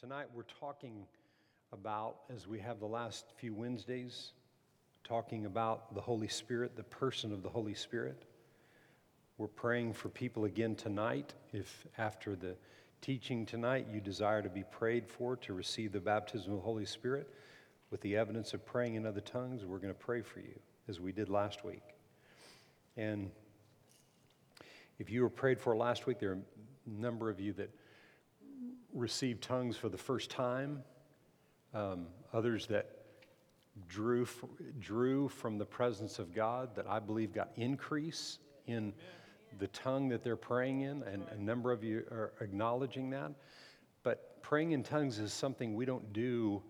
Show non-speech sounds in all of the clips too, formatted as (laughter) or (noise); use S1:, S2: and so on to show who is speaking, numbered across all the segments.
S1: Tonight we're talking about, as we have the last few Wednesdays, talking about the Holy Spirit, the person of the Holy Spirit. We're praying for people again tonight. If after the teaching tonight you desire to be prayed for to receive the baptism of the Holy Spirit with the evidence of praying in other tongues, we're going to pray for you as we did last week. And if you were prayed for last week, there are a number of you that received tongues for the first time, um, others that drew, drew from the presence of God that I believe got increase in the tongue that they're praying in, and a number of you are acknowledging that. But praying in tongues is something we don't do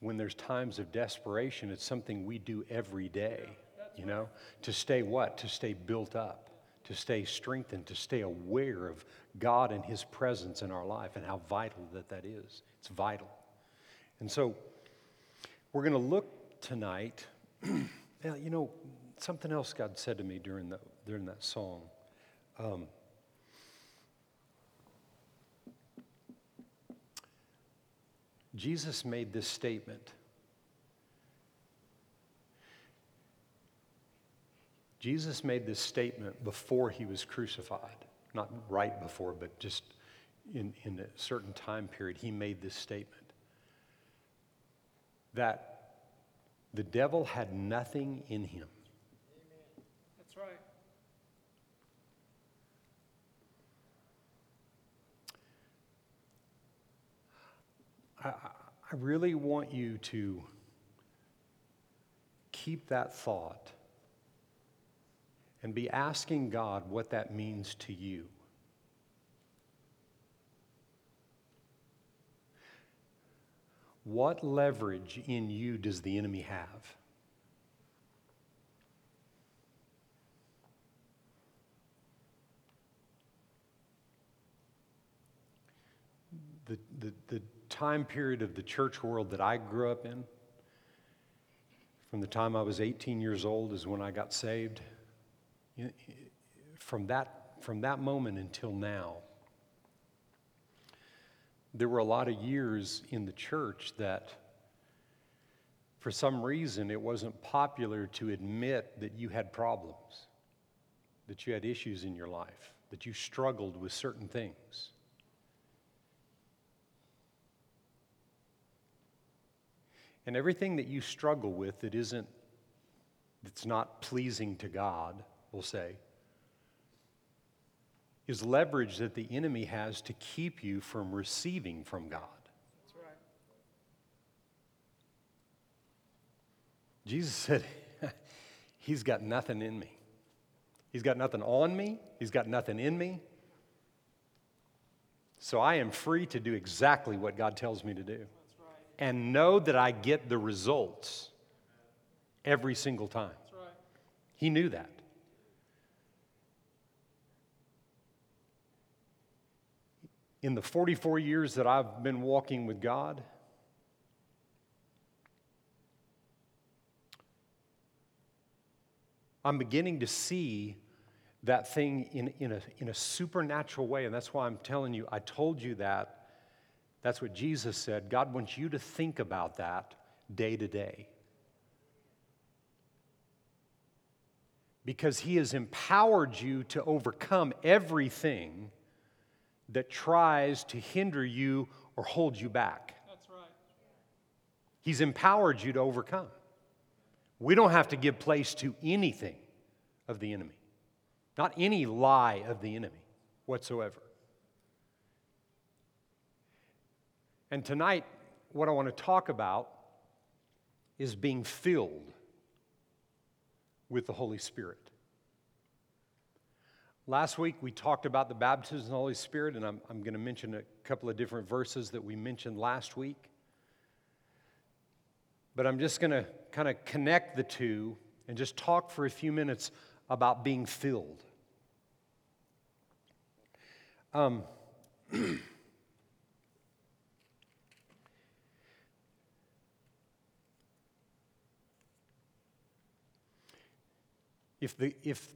S1: when there's times of desperation. It's something we do every day, you know, to stay what? To stay built up to stay strengthened, to stay aware of God and His presence in our life and how vital that that is. It's vital. And so we're going to look tonight. (clears throat) now, you know, something else God said to me during, the, during that song. Um, Jesus made this statement Jesus made this statement before he was crucified. Not right before, but just in, in a certain time period, he made this statement that the devil had nothing in him.
S2: Amen. That's right.
S1: I, I really want you to keep that thought and be asking God what that means to you. What leverage in you does the enemy have? The, the, the time period of the church world that I grew up in, from the time I was 18 years old, is when I got saved from that, from that moment until now, there were a lot of years in the church that, for some reason, it wasn't popular to admit that you had problems, that you had issues in your life, that you struggled with certain things. And everything that you struggle with that isn't, that's not pleasing to God, we'll say, is leverage that the enemy has to keep you from receiving from God.
S2: That's right.
S1: Jesus said, (laughs) He's got nothing in me. He's got nothing on me. He's got nothing in me. So I am free to do exactly what God tells me to do.
S2: Right.
S1: And know that I get the results every single time.
S2: Right.
S1: He knew that. In the 44 years that I've been walking with God, I'm beginning to see that thing in, in, a, in a supernatural way. And that's why I'm telling you, I told you that. That's what Jesus said. God wants you to think about that day to day. Because He has empowered you to overcome everything that tries to hinder you or hold you back.
S2: That's right.
S1: He's empowered you to overcome. We don't have to give place to anything of the enemy, not any lie of the enemy whatsoever. And tonight, what I want to talk about is being filled with the Holy Spirit. Last week we talked about the baptism of the Holy Spirit, and I'm, I'm going to mention a couple of different verses that we mentioned last week. But I'm just going to kind of connect the two and just talk for a few minutes about being filled. Um, (clears throat) if, the, if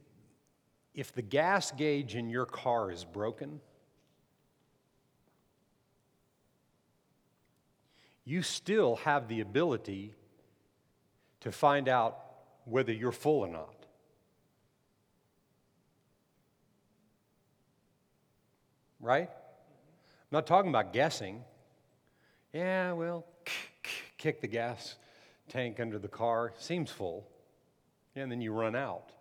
S1: if the gas gauge in your car is broken, you still have the ability to find out whether you're full or not. Right? I'm not talking about guessing. Yeah, well, kick the gas tank under the car, seems full, and then you run out.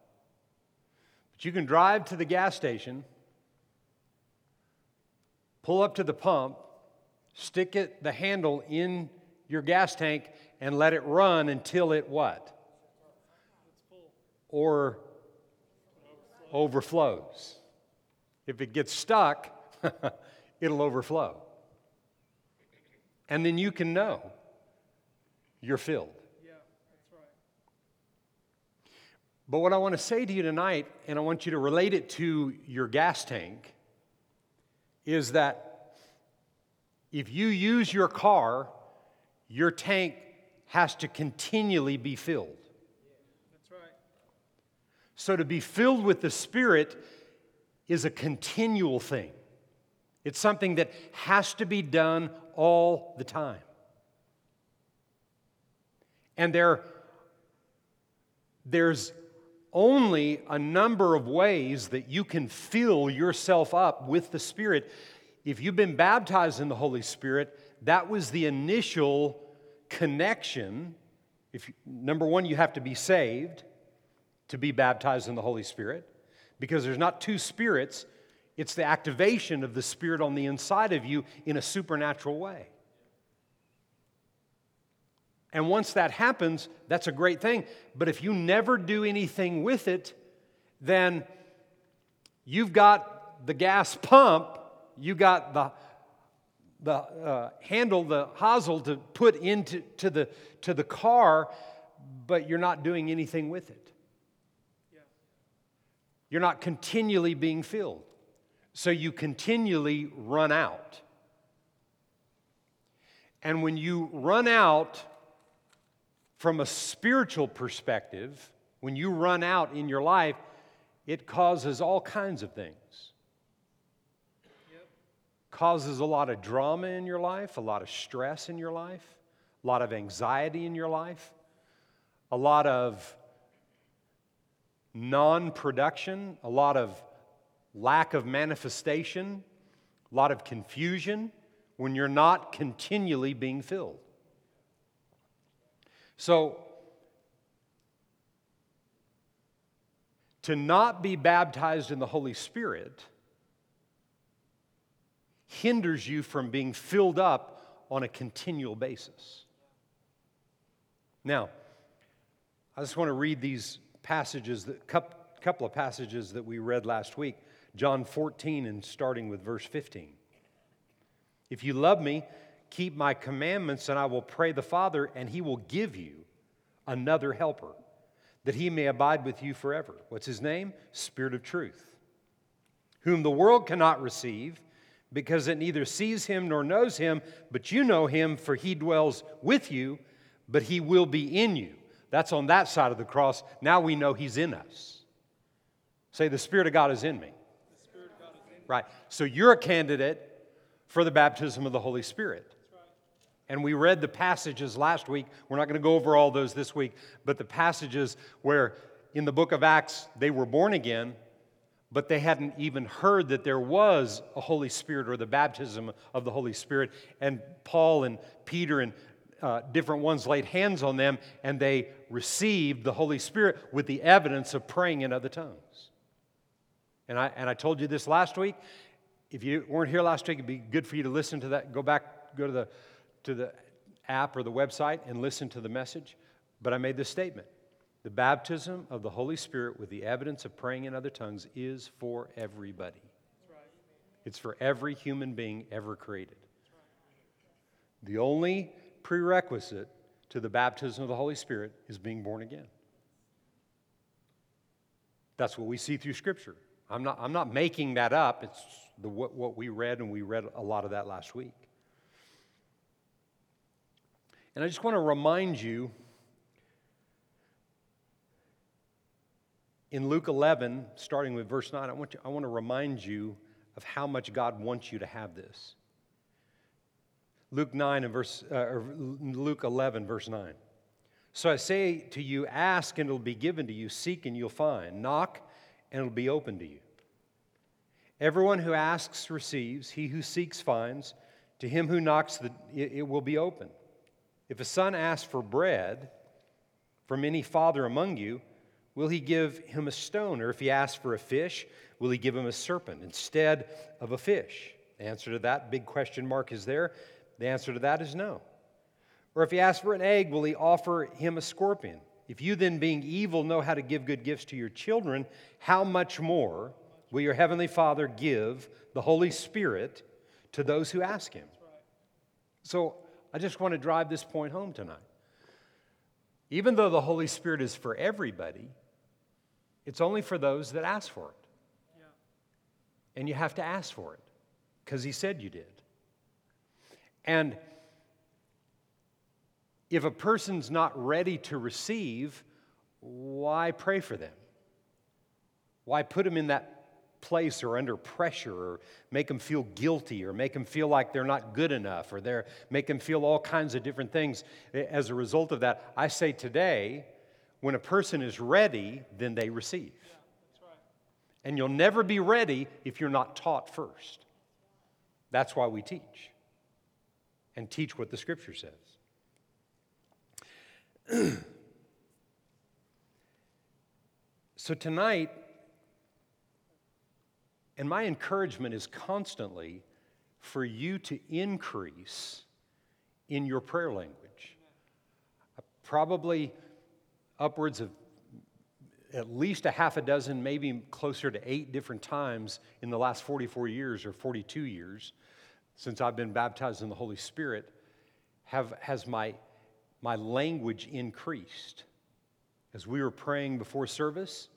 S1: You can drive to the gas station, pull up to the pump, stick it the handle in your gas tank and let it run until it what? Or overflows. If it gets stuck, (laughs) it'll overflow. And then you can know you're filled.
S2: Yeah, that's right.
S1: But what I want to say to you tonight, and I want you to relate it to your gas tank, is that if you use your car, your tank has to continually be filled.
S2: That's right.
S1: So to be filled with the Spirit is a continual thing. It's something that has to be done all the time. And there, there's only a number of ways that you can fill yourself up with the Spirit. If you've been baptized in the Holy Spirit, that was the initial connection. If you, number one, you have to be saved to be baptized in the Holy Spirit, because there's not two spirits, it's the activation of the Spirit on the inside of you in a supernatural way. And once that happens, that's a great thing. But if you never do anything with it, then you've got the gas pump, you got the, the uh, handle, the hosel to put into to the, to the car, but you're not doing anything with it.
S2: Yeah.
S1: You're not continually being filled. So you continually run out. And when you run out from a spiritual perspective, when you run out in your life, it causes all kinds of things.
S2: Yep.
S1: Causes a lot of drama in your life, a lot of stress in your life, a lot of anxiety in your life, a lot of non production, a lot of lack of manifestation, a lot of confusion when you're not continually being filled. So, to not be baptized in the Holy Spirit hinders you from being filled up on a continual basis. Now, I just want to read these passages, a couple of passages that we read last week. John 14 and starting with verse 15. If you love me, keep my commandments, and I will pray the Father, and he will give you another helper, that he may abide with you forever. What's his name? Spirit of truth, whom the world cannot receive, because it neither sees him nor knows him, but you know him, for he dwells with you, but he will be in you. That's on that side of the cross. Now we know he's in us. Say, the Spirit of God is in me. Right. So you're a candidate for the baptism of the Holy Spirit. And we read the passages last week. We're not going to go over all those this week, but the passages where in the book of Acts they were born again, but they hadn't even heard that there was a Holy Spirit or the baptism of the Holy Spirit. And Paul and Peter and uh, different ones laid hands on them and they received the Holy Spirit with the evidence of praying in other tongues. And I, and I told you this last week. If you weren't here last week, it'd be good for you to listen to that. Go back, go to the, to the app or the website and listen to the message. But I made this statement The baptism of the Holy Spirit with the evidence of praying in other tongues is for everybody. It's for every human being ever created. The only prerequisite to the baptism of the Holy Spirit is being born again. That's what we see through Scripture. I'm not, I'm not making that up. It's the, what, what we read, and we read a lot of that last week. And I just want to remind you in Luke 11, starting with verse 9, I want, you, I want to remind you of how much God wants you to have this. Luke 9 and verse, uh, Luke 11, verse 9. So I say to you, ask and it'll be given to you, seek and you'll find, knock and it'll be open to you. Everyone who asks receives, he who seeks finds, to him who knocks, the, it, it will be open. If a son asks for bread from any father among you, will he give him a stone? Or if he asks for a fish, will he give him a serpent instead of a fish? The answer to that big question mark is there. The answer to that is no. Or if he asks for an egg, will he offer him a scorpion? If you then, being evil, know how to give good gifts to your children, how much more will your heavenly Father give the Holy Spirit to those who ask him? So I just want to drive this point home tonight. Even though the Holy Spirit is for everybody, it's only for those that ask for it.
S2: Yeah.
S1: And you have to ask for it because He said you did. And if a person's not ready to receive, why pray for them? Why put them in that place or under pressure or make them feel guilty or make them feel like they're not good enough or they're make them feel all kinds of different things eh, as a result of that i say today when a person is ready then they receive.
S2: Yeah, right.
S1: and you'll never be ready if you're not taught first. That's why we teach and teach what the scripture says. (clears throat) So tonight and my encouragement is constantly for you to increase in your prayer language. Probably upwards of at least a half a dozen, maybe closer to eight different times in the last 44 years or 42 years since I've been baptized in the Holy Spirit, have, has my, my language increased. As we were praying before service,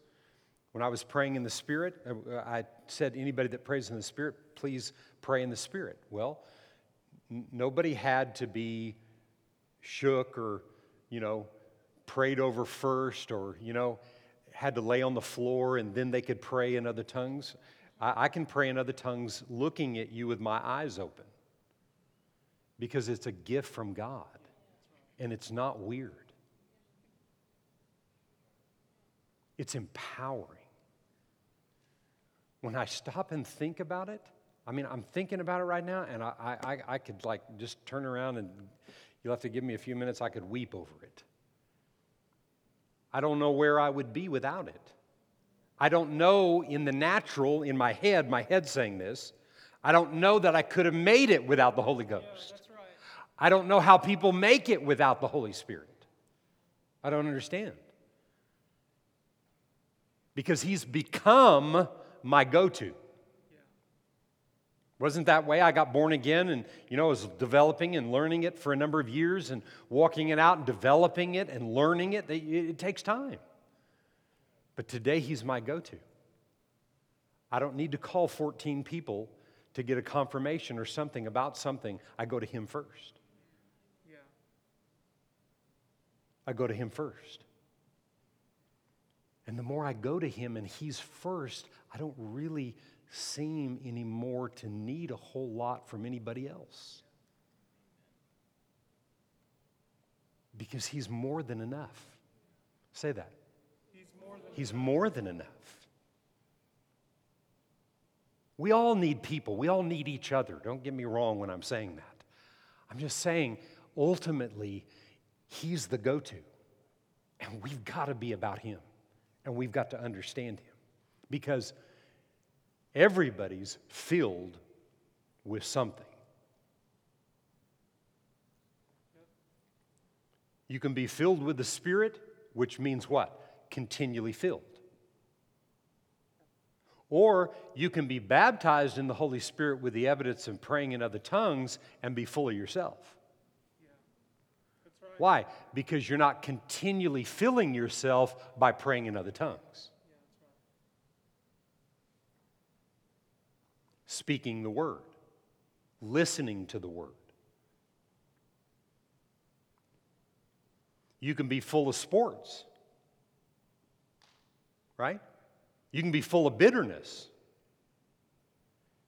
S1: when I was praying in the Spirit, uh, I said, anybody that prays in the Spirit, please pray in the Spirit. Well, n- nobody had to be shook or, you know, prayed over first or, you know, had to lay on the floor and then they could pray in other tongues. I, I can pray in other tongues looking at you with my eyes open because it's a gift from God and it's not weird. It's empowering. When I stop and think about it, I mean, I'm thinking about it right now, and I, I, I could like just turn around and you'll have to give me a few minutes, I could weep over it. I don't know where I would be without it. I don't know in the natural, in my head, my head saying this, I don't know that I could have made it without the Holy
S2: Yeah,
S1: Ghost.
S2: that's right.
S1: I don't know how people make it without the Holy Spirit. I don't understand. Because He's become my go to.
S2: Yeah.
S1: Wasn't that way? I got born again and, you know, I was developing and learning it for a number of years and walking it out and developing it and learning it. It, it takes time. But today, He's my go to. I don't need to call 14 people to get a confirmation or something about something. I go to Him first.
S2: Yeah.
S1: I go to Him first. And the more I go to Him and He's first, I don't really seem anymore to need a whole lot from anybody else. Because He's more than enough. Say that.
S2: He's more than
S1: He's more than enough. We all need people. We all need each other. Don't get me wrong when I'm saying that. I'm just saying, ultimately, He's the go to. And we've got to be about Him. And we've got to understand Him. Because everybody's filled with something. You can be filled with the Spirit, which means what? Continually filled. Or you can be baptized in the Holy Spirit with the evidence of praying in other tongues and be full of yourself. Why? Because you're not continually filling yourself by praying in other tongues, speaking the word, listening to the word. You can be full of sports, right? You can be full of bitterness.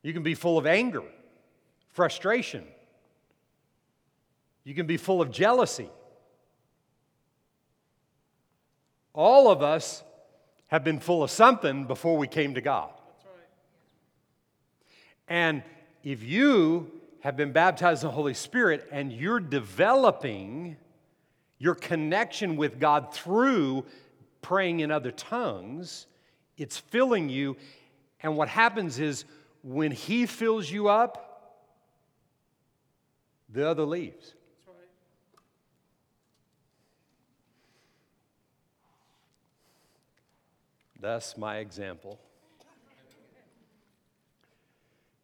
S1: You can be full of anger, frustration. You can be full of jealousy. All of us have been full of something before we came to God. And if you have been baptized in the Holy Spirit and you're developing your connection with God through praying in other tongues, it's filling you. And what happens is when He fills you up, the other leaves.
S2: That's right.
S1: Thus, my example.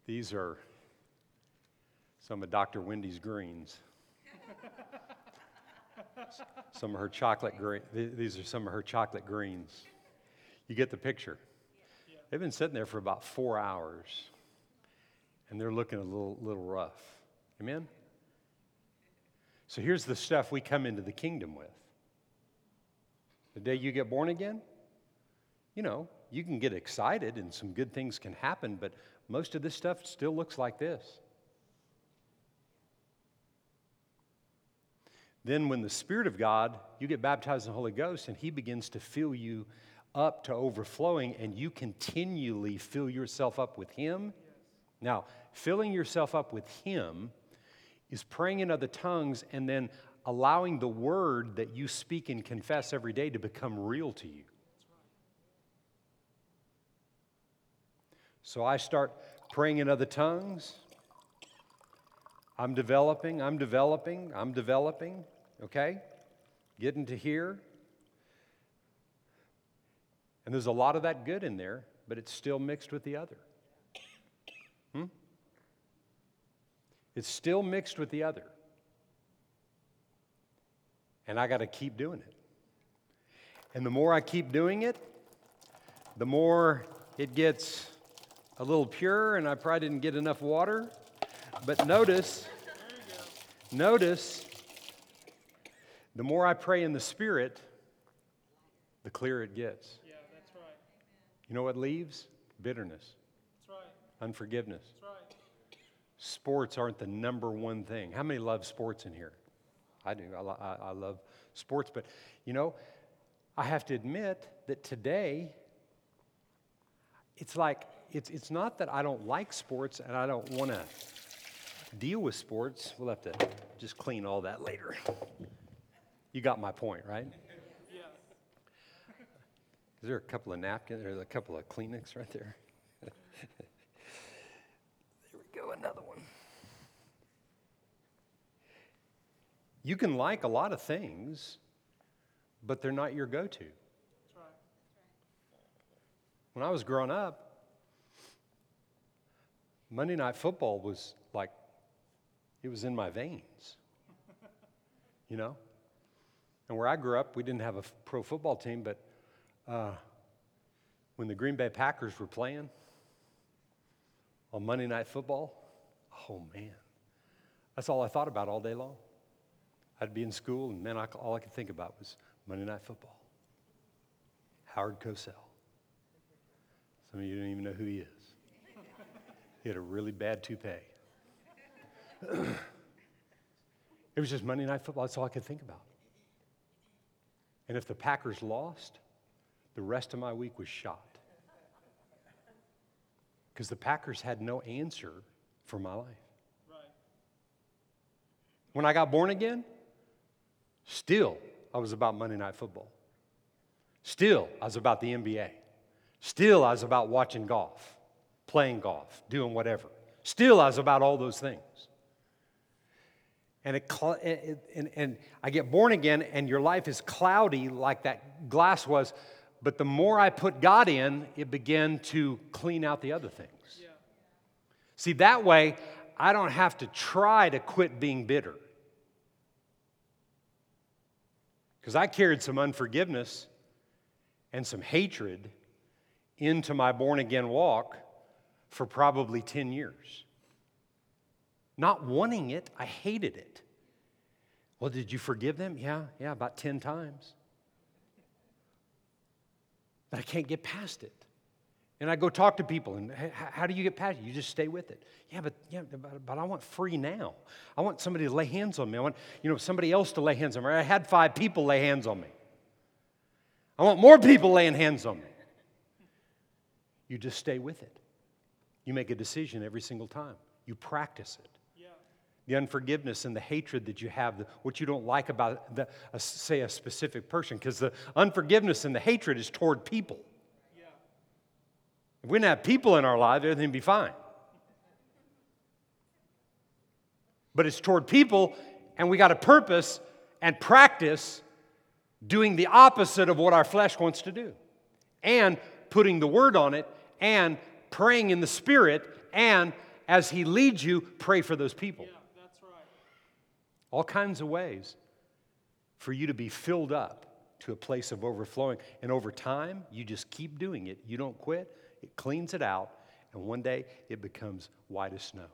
S1: These are some of Dr. Wendy's greens. (laughs) some of her chocolate green. These are some of her chocolate greens. You get the picture. They've been sitting there for about four hours, and they're looking a little, little rough. Amen? So here's the stuff we come into the kingdom with. The day you get born again, you know, you can get excited and some good things can happen, but most of this stuff still looks like this. Then, when the Spirit of God, you get baptized in the Holy Ghost, and He begins to fill you up to overflowing, and you continually fill yourself up with Him. Now, filling yourself up with Him is praying in other tongues and then allowing the word that you speak and confess every day to become real to you. So I start praying in other tongues. I'm developing, I'm developing, I'm developing, okay? Getting to here. And there's a lot of that good in there, but it's still mixed with the other. Hmm? It's still mixed with the other. And I got to keep doing it. And the more I keep doing it, the more it gets a little pure, and I probably didn't get enough water. But notice, notice, the more I pray in the Spirit, the clearer it gets.
S2: Yeah, that's right.
S1: You know what leaves? Bitterness,
S2: That's right.
S1: unforgiveness.
S2: That's right.
S1: Sports aren't the number one thing. How many love sports in here? I do. I, lo- I, I love sports. But, you know, I have to admit that today, it's like, it's, it's not that I don't like sports and I don't want to deal with sports. We'll have to just clean all that later. You got my point, right?
S2: Yes.
S1: Is there a couple of napkins or a couple of Kleenex right there? (laughs) there we go, another one. You can like a lot of things, but they're not your go to.
S2: That's right.
S1: When I was growing up, Monday Night Football was like, it was in my veins. (laughs) You know? And where I grew up, we didn't have a pro football team, but uh, when the Green Bay Packers were playing on Monday Night Football, oh man, that's all I thought about all day long. I'd be in school, and man, I, all I could think about was Monday Night Football. Howard Cosell. Some of you don't even know who he is. He had a really bad toupee. it was just Monday Night Football. That's all I could think about. And if the Packers lost, the rest of my week was shot. Because the Packers had no answer for my life.
S2: Right.
S1: When I got born again, still I was about Monday Night Football. Still I was about the NBA. Still I was about watching golf, playing golf, doing whatever. Still I was about all those things. And, it, and, and I get born again, and your life is cloudy like that glass was. But the more I put God in, it began to clean out the other things.
S2: Yeah.
S1: See, that way, I don't have to try to quit being bitter. Because I carried some unforgiveness and some hatred into my born again walk for probably 10 years. Not wanting it, I hated it. Well, did you forgive them? Yeah, yeah, about 10 times. But I can't get past it. And I go talk to people, and how do you get past it? You just stay with it. Yeah, but yeah, but, but I want free now. I want somebody to lay hands on me. I want you know somebody else to lay hands on me. I had five people lay hands on me. I want more people laying hands on me. You just stay with it. You make a decision every single time. You practice it.
S2: Yeah.
S1: The unforgiveness and the hatred that you have, the, what you don't like about, the, uh, say, a specific person, because the unforgiveness and the hatred is toward people.
S2: Yeah.
S1: If we didn't have people in our lives, everything would be fine. But it's toward people, and we got to purpose and practice doing the opposite of what our flesh wants to do, and putting the word on it, and praying in the spirit, and as He leads you, pray for those people.
S2: Yeah. That's right.
S1: All kinds of ways for you to be filled up to a place of overflowing. And over time, you just keep doing it. You don't quit, it cleans it out, and one day it becomes white as snow.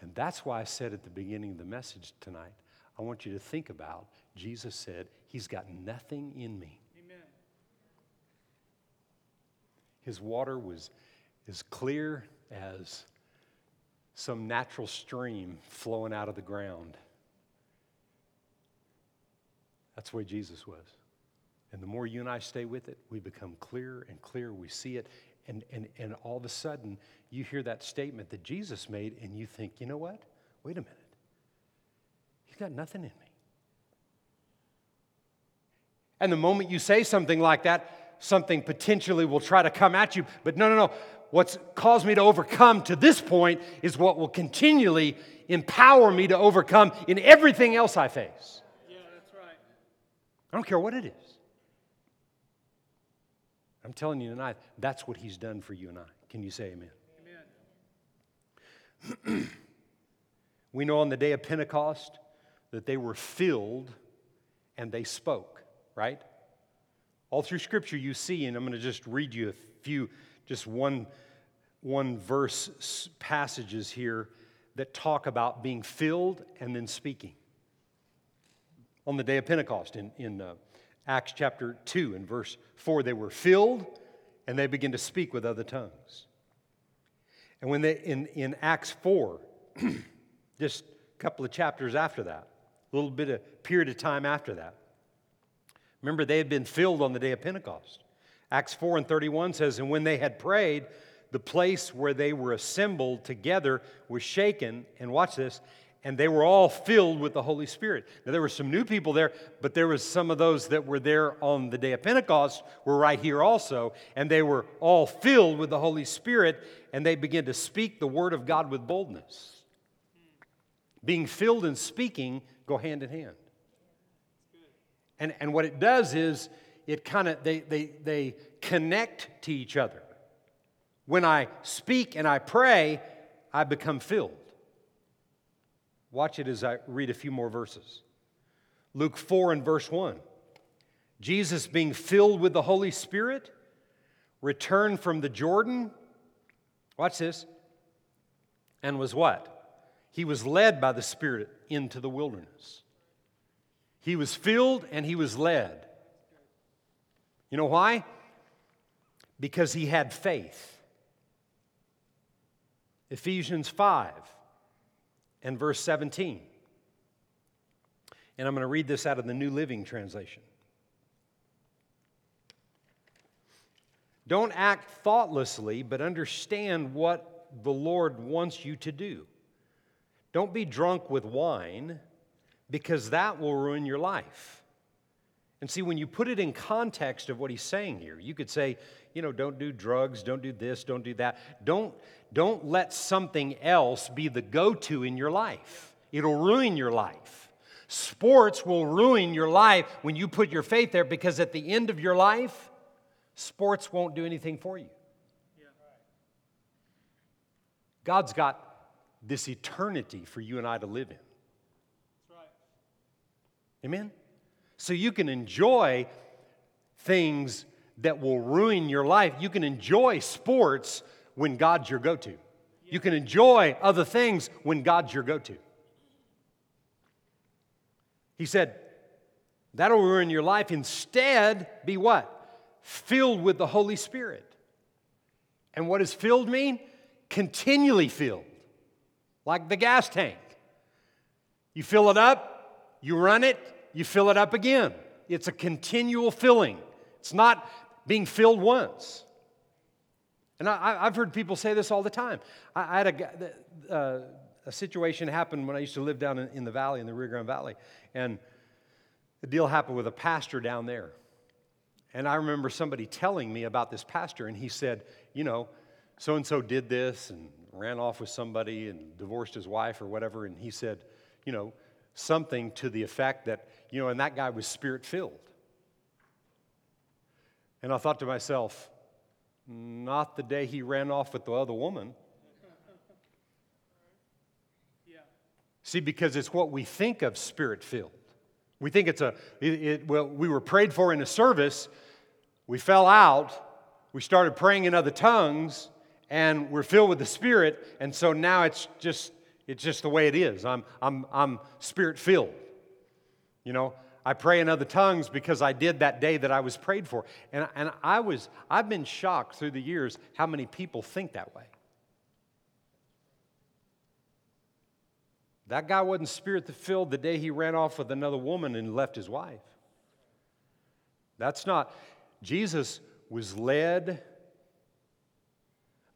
S1: And that's why I said at the beginning of the message tonight, I want you to think about Jesus said, He's got nothing in me.
S2: Amen.
S1: His water was as clear as some natural stream flowing out of the ground. That's the way Jesus was. And the more you and I stay with it, we become clearer and clearer. We see it. And, and, and all of a sudden, you hear that statement that Jesus made, and you think, you know what? Wait a minute. He's got nothing in me. And the moment you say something like that, something potentially will try to come at you. But no, no, no. What's caused me to overcome to this point is what will continually empower me to overcome in everything else I face.
S2: Yeah. That's right.
S1: I don't care what it is. I'm telling you tonight, that's what he's done for you and I. Can you say amen?
S2: Amen. (clears throat)
S1: We know on the day of Pentecost that they were filled and they spoke, right? All through Scripture, you see, and I'm going to just read you a few, just one, one verse passages here that talk about being filled and then speaking. On the day of Pentecost, in, in uh, Acts chapter 2 and verse 4, they were filled and they began to speak with other tongues. And when they, in, in Acts 4, (clears throat) just a couple of chapters after that, a little bit of period of time after that. Remember, they had been filled on the day of Pentecost. Acts 4 and 31 says, And when they had prayed, the place where they were assembled together was shaken, and watch this, and they were all filled with the Holy Spirit. Now, there were some new people there, but there was some of those that were there on the day of Pentecost were right here also, and they were all filled with the Holy Spirit, and they began to speak the word of God with boldness. Being filled and speaking go hand in hand. And, and what it does is it kind of they, they, they connect to each other. When I speak and I pray, I become filled. Watch it as I read a few more verses. Luke 4 and verse 1. Jesus, being filled with the Holy Spirit, returned from the Jordan. Watch this. And was what? He was led by the Spirit into the wilderness. He was filled and he was led. You know why? Because he had faith. Ephesians 5 and verse 17. And I'm going to read this out of the New Living Translation. Don't act thoughtlessly, but understand what the Lord wants you to do. Don't be drunk with wine, because that will ruin your life. And see, when you put it in context of what he's saying here, you could say, you know, don't do drugs, don't do this, don't do that. Don't, don't let something else be the go to in your life, it'll ruin your life. Sports will ruin your life when you put your faith there because at the end of your life, sports won't do anything for you. God's got this eternity for you and I to live in.
S2: That's right.
S1: Amen? So you can enjoy things that will ruin your life. You can enjoy sports when God's your go to. You can enjoy other things when God's your go to. He said, that'll ruin your life. Instead, be what? Filled with the Holy Spirit. And what does filled mean? Continually filled, like the gas tank. You fill it up, you run it, you fill it up again. It's a continual filling. It's not being filled once. And I, have heard people say this all the time. I, I had a, uh, a situation happen when I used to live down in, in the valley, in the Rio Grande Valley. And the deal happened with a pastor down there. And I remember somebody telling me about this pastor, and he said, You know, so and so did this and ran off with somebody and divorced his wife or whatever. And he said, You know, something to the effect that, you know, and that guy was spirit filled. And I thought to myself, not the day he ran off with the other woman.
S2: Yeah.
S1: See, because it's what we think of spirit filled. We think it's a, it, it, well, we were prayed for in a service, we fell out, we started praying in other tongues, and we're filled with the Spirit, and so now it's just, it's just the way it is. I'm, I'm, I'm spirit filled. You know, I pray in other tongues because I did that day that I was prayed for. And, and I was, I've been shocked through the years how many people think that way. That guy wasn't spirit filled the day he ran off with another woman and left his wife. That's not, Jesus was led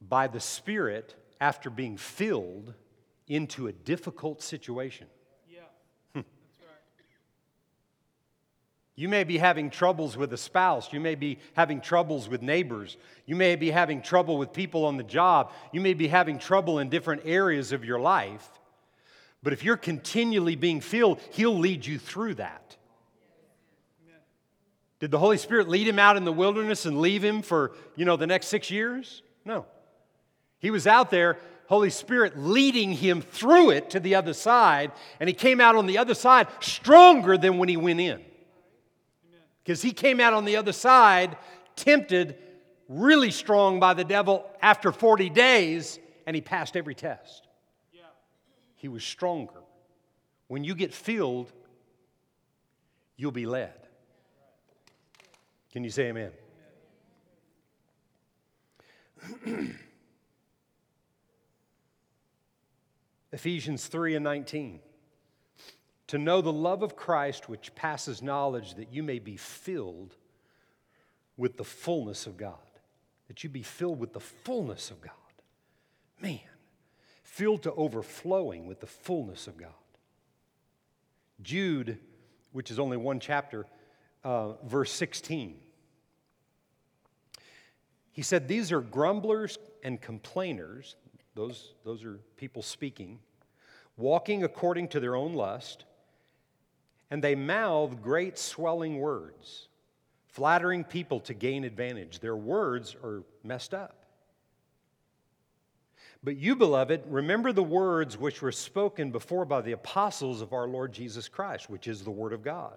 S1: by the Spirit after being filled into a difficult situation.
S2: Yeah. That's right.
S1: You may be having troubles with a spouse. You may be having troubles with neighbors. You may be having trouble with people on the job. You may be having trouble in different areas of your life. But if you're continually being filled, He'll lead you through that. Did the Holy Spirit lead him out in the wilderness and leave him for, you know, the next six years? No. He was out there, Holy Spirit leading him through it to the other side, and he came out on the other side stronger than when he went in. Because he came out on the other side tempted, really strong by the devil after 40 days, and he passed every test he was stronger. When you get filled, you'll be led. Can you say amen? (clears throat) Ephesians 3 and 19. To know the love of Christ which passes knowledge, that you may be filled with the fullness of God. That you be filled with the fullness of God. Man filled to overflowing with the fullness of God. Jude, which is only one chapter, uh, verse 16. He said, These are grumblers and complainers, those, those are people speaking, walking according to their own lust, and they mouth great swelling words, flattering people to gain advantage. Their words are messed up. But you, beloved, remember the words which were spoken before by the apostles of our Lord Jesus Christ, which is the Word of God.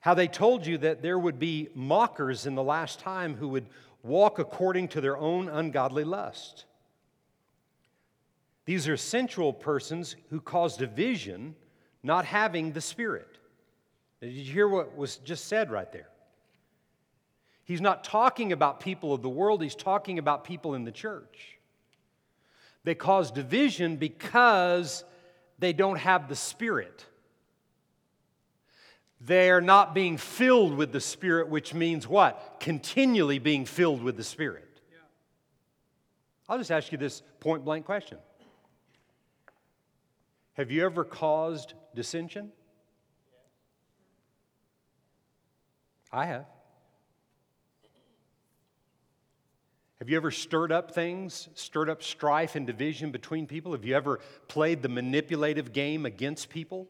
S1: How they told you that there would be mockers in the last time who would walk according to their own ungodly lust. These are sensual persons who cause division, not having the Spirit. Did you hear what was just said right there? He's not talking about people of the world, he's talking about people in the church. They cause division because they don't have the Spirit. They are not being filled with the Spirit, which means what? Continually being filled with the Spirit. Yeah. I'll just ask you this point blank question Have you ever caused dissension? I have. Have you ever stirred up things, stirred up strife and division between people? Have you ever played the manipulative game against people,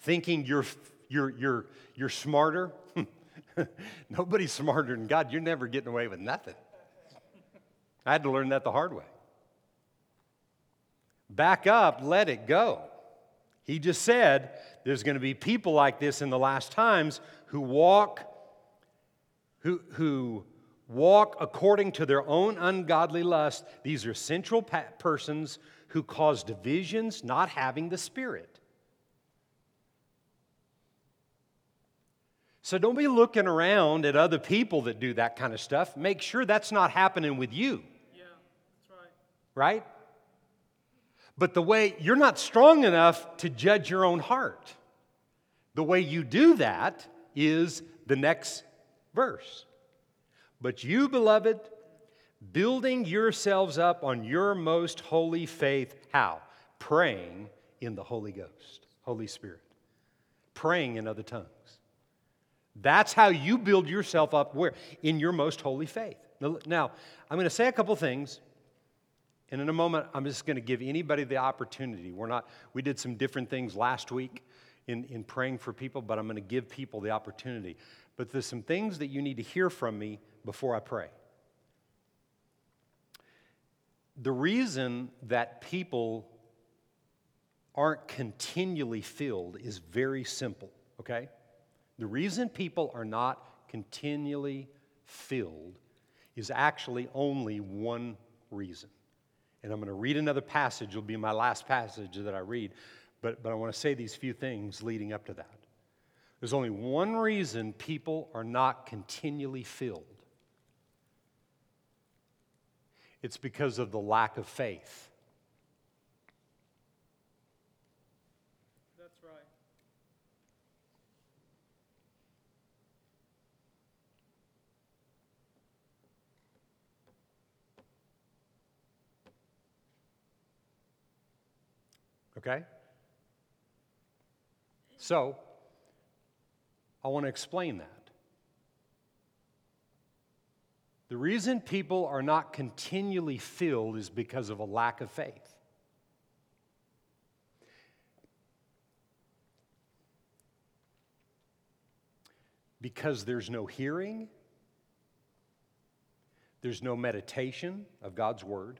S1: thinking you're, you're, you're, you're smarter? (laughs) Nobody's smarter than God. You're never getting away with nothing. I had to learn that the hard way. Back up, let it go. He just said there's going to be people like this in the last times who walk, who, who walk according to their own ungodly lust. These are central persons who cause divisions, not having the Spirit. So don't be looking around at other people that do that kind of stuff. Make sure that's not happening with you. Yeah, that's right. Right? But the way you're not strong enough to judge your own heart. The way you do that is the next verse. But you, beloved, building yourselves up on your most holy faith, how? Praying in the Holy Ghost, Holy Spirit, praying in other tongues. That's how you build yourself up where? In your most holy faith. Now, I'm going to say a couple things, and in a moment, I'm just going to give anybody the opportunity. We're not, we did some different things last week in, in praying for people, but I'm going to give people the opportunity. But there's some things that you need to hear from me before I pray. The reason that people aren't continually filled is very simple, okay? The reason people are not continually filled is actually only one reason. And I'm going to read another passage, it'll be my last passage that I read, but, but I want to say these few things leading up to that. There's only one reason people are not continually filled it's because of the lack of faith.
S2: That's right.
S1: Okay? So, I want to explain that. The reason people are not continually filled is because of a lack of faith. Because there's no hearing, there's no meditation of God's Word,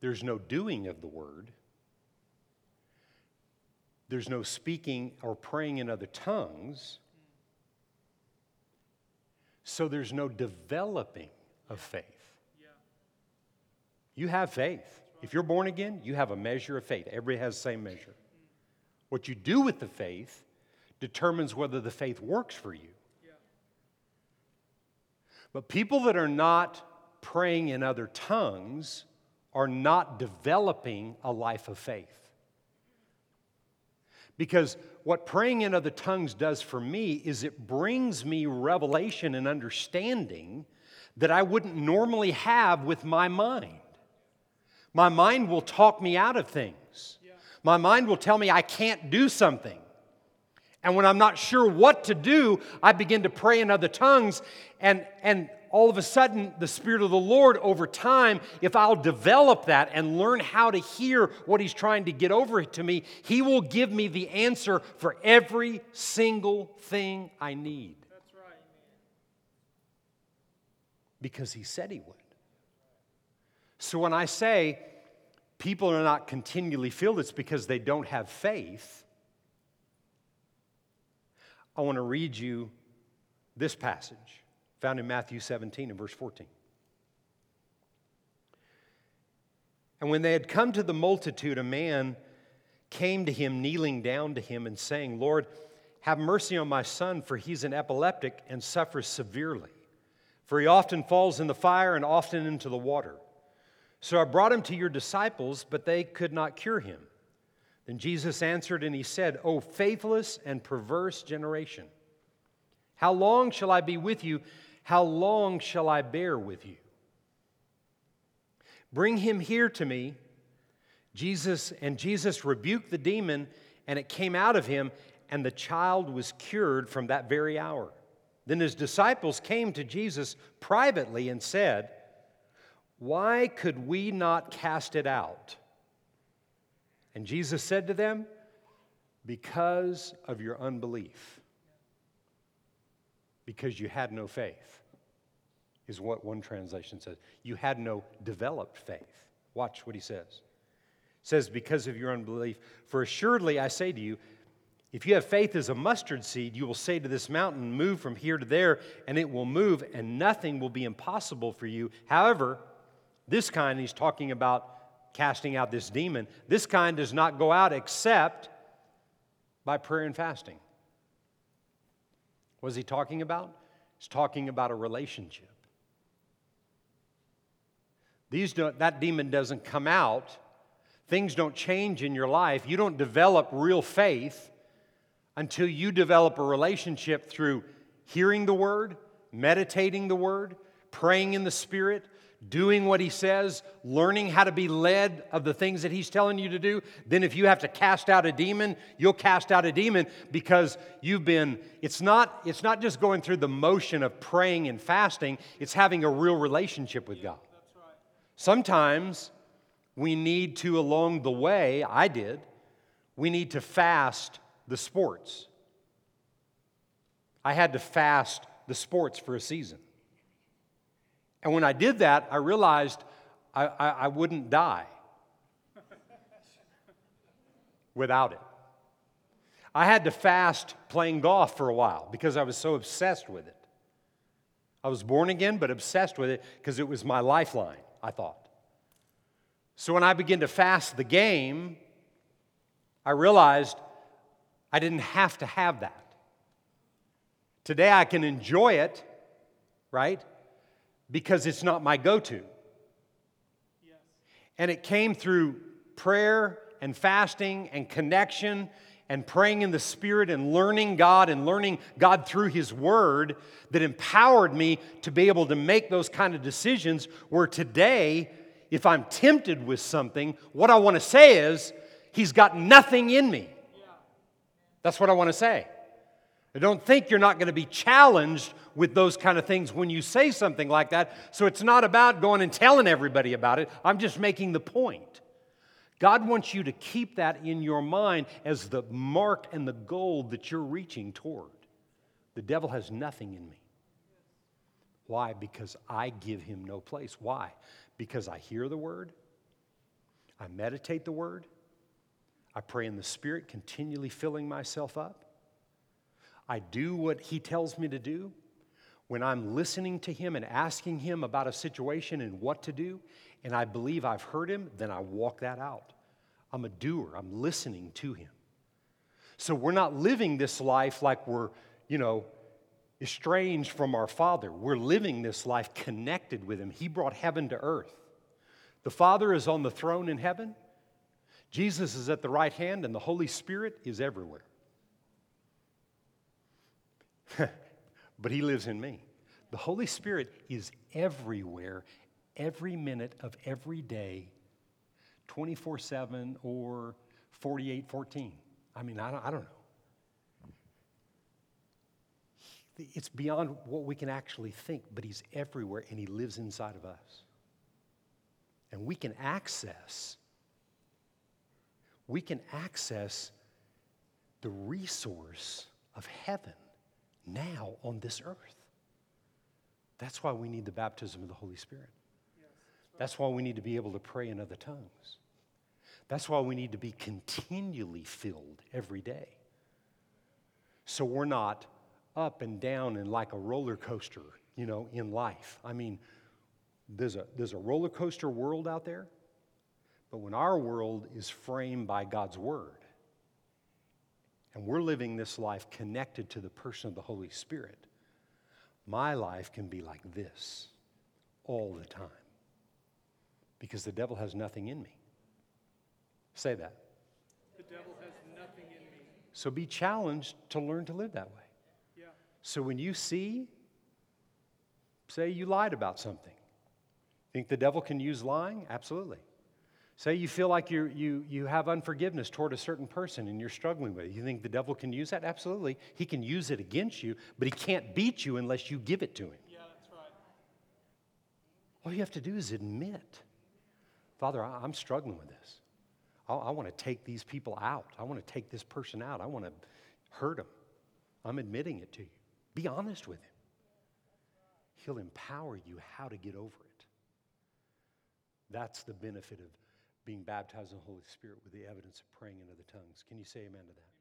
S1: there's no doing of the Word, there's no speaking or praying in other tongues so there's no developing of faith. You have faith. If you're born again, you have a measure of faith. Everybody has the same measure. What you do with the faith determines whether the faith works for you. But people that are not praying in other tongues are not developing a life of faith. Because what praying in other tongues does for me is it brings me revelation and understanding that I wouldn't normally have with my mind. My mind will talk me out of things. My mind will tell me I can't do something. And when I'm not sure what to do, I begin to pray in other tongues, and, and all of a sudden, the Spirit of the Lord, over time, if I'll develop that and learn how to hear what He's trying to get over to me, He will give me the answer for every single thing I need.
S2: That's right.
S1: Because He said He would. So when I say people are not continually filled, it's because they don't have faith. I want to read you this passage found in Matthew 17 and verse 14. And when they had come to the multitude, a man came to him, kneeling down to him, and saying, Lord, have mercy on my son, for he's an epileptic and suffers severely. For he often falls in the fire and often into the water. So I brought him to your disciples, but they could not cure him. Then Jesus answered and he said, O faithless and perverse generation, how long shall I be with you? How long shall I bear with you? Bring him here to me. Jesus and Jesus rebuked the demon, and it came out of him, and the child was cured from that very hour. Then his disciples came to Jesus privately and said, Why could we not cast it out? And Jesus said to them, Because of your unbelief. Because you had no faith, is what one translation says. You had no developed faith. Watch what he says. It says, Because of your unbelief. For assuredly I say to you, if you have faith as a mustard seed, you will say to this mountain, Move from here to there, and it will move, and nothing will be impossible for you. However, this kind, he's talking about casting out this demon. This kind does not go out except by prayer and fasting. What is he talking about? He's talking about a relationship. These don't, that demon doesn't come out. Things don't change in your life. You don't develop real faith until you develop a relationship through hearing the word, meditating the word, praying in the spirit, doing what he says, learning how to be led of the things that he's telling you to do, then if you have to cast out a demon, you'll cast out a demon because you've been it's not it's not just going through the motion of praying and fasting, it's having a real relationship with God. Sometimes we need to along the way, I did, we need to fast the sports. I had to fast the sports for a season. And when I did that, I realized I, I, I wouldn't die (laughs) without it. I had to fast playing golf for a while because I was so obsessed with it. I was born again, but obsessed with it because it was my lifeline, I thought. So when I began to fast the game, I realized I didn't have to have that. Today I can enjoy it, right? Because it's not my go to.
S2: Yes.
S1: And it came through prayer and fasting and connection and praying in the Spirit and learning God and learning God through His Word that empowered me to be able to make those kind of decisions. Where today, if I'm tempted with something, what I want to say is, He's got nothing in me. That's what I want to say. I don't think you're not going to be challenged with those kind of things when you say something like that. So it's not about going and telling everybody about it. I'm just making the point. God wants you to keep that in your mind as the mark and the goal that you're reaching toward. The devil has nothing in me. Why? Because I give him no place. Why? Because I hear the word, I meditate the word, I pray in the spirit, continually filling myself up. I do what he tells me to do. When I'm listening to him and asking him about a situation and what to do, and I believe I've heard him, then I walk that out. I'm a doer, I'm listening to him. So we're not living this life like we're, you know, estranged from our Father. We're living this life connected with him. He brought heaven to earth. The Father is on the throne in heaven, Jesus is at the right hand, and the Holy Spirit is everywhere. (laughs) but He lives in me. The Holy Spirit is everywhere, every minute of every day, 24 7 or 48 14. I mean, I don't, I don't know. It's beyond what we can actually think, but He's everywhere and He lives inside of us. And we can access, we can access the resource of heaven now on this earth. That's why we need the baptism of the Holy Spirit. That's why we need to be able to pray in other tongues. That's why we need to be continually filled every day. So we're not up and down and like a roller coaster, you know, in life. I mean, there's a, there's a roller coaster world out there, but when our world is framed by God's Word, and we're living this life connected to the person of the Holy Spirit, my life can be like this all the time because the devil has nothing in me. Say that.
S2: The devil has nothing in me.
S1: So be challenged to learn to live that way.
S2: Yeah.
S1: So when you see, say you lied about something, think the devil can use lying? Absolutely. Say you feel like you you, you have unforgiveness toward a certain person and you're struggling with it. You think the devil can use that? Absolutely. He can use it against you, but he can't beat you unless you give it to him.
S2: Yeah, that's right.
S1: All you have to do is admit, Father, I- I'm struggling with this. I, I want to take these people out. I want to take this person out. I want to hurt him. I'm admitting it to you. Be honest with him. He'll empower you how to get over it. That's the benefit of being baptized in the Holy Spirit with the evidence of praying in other tongues. Can you say amen to that?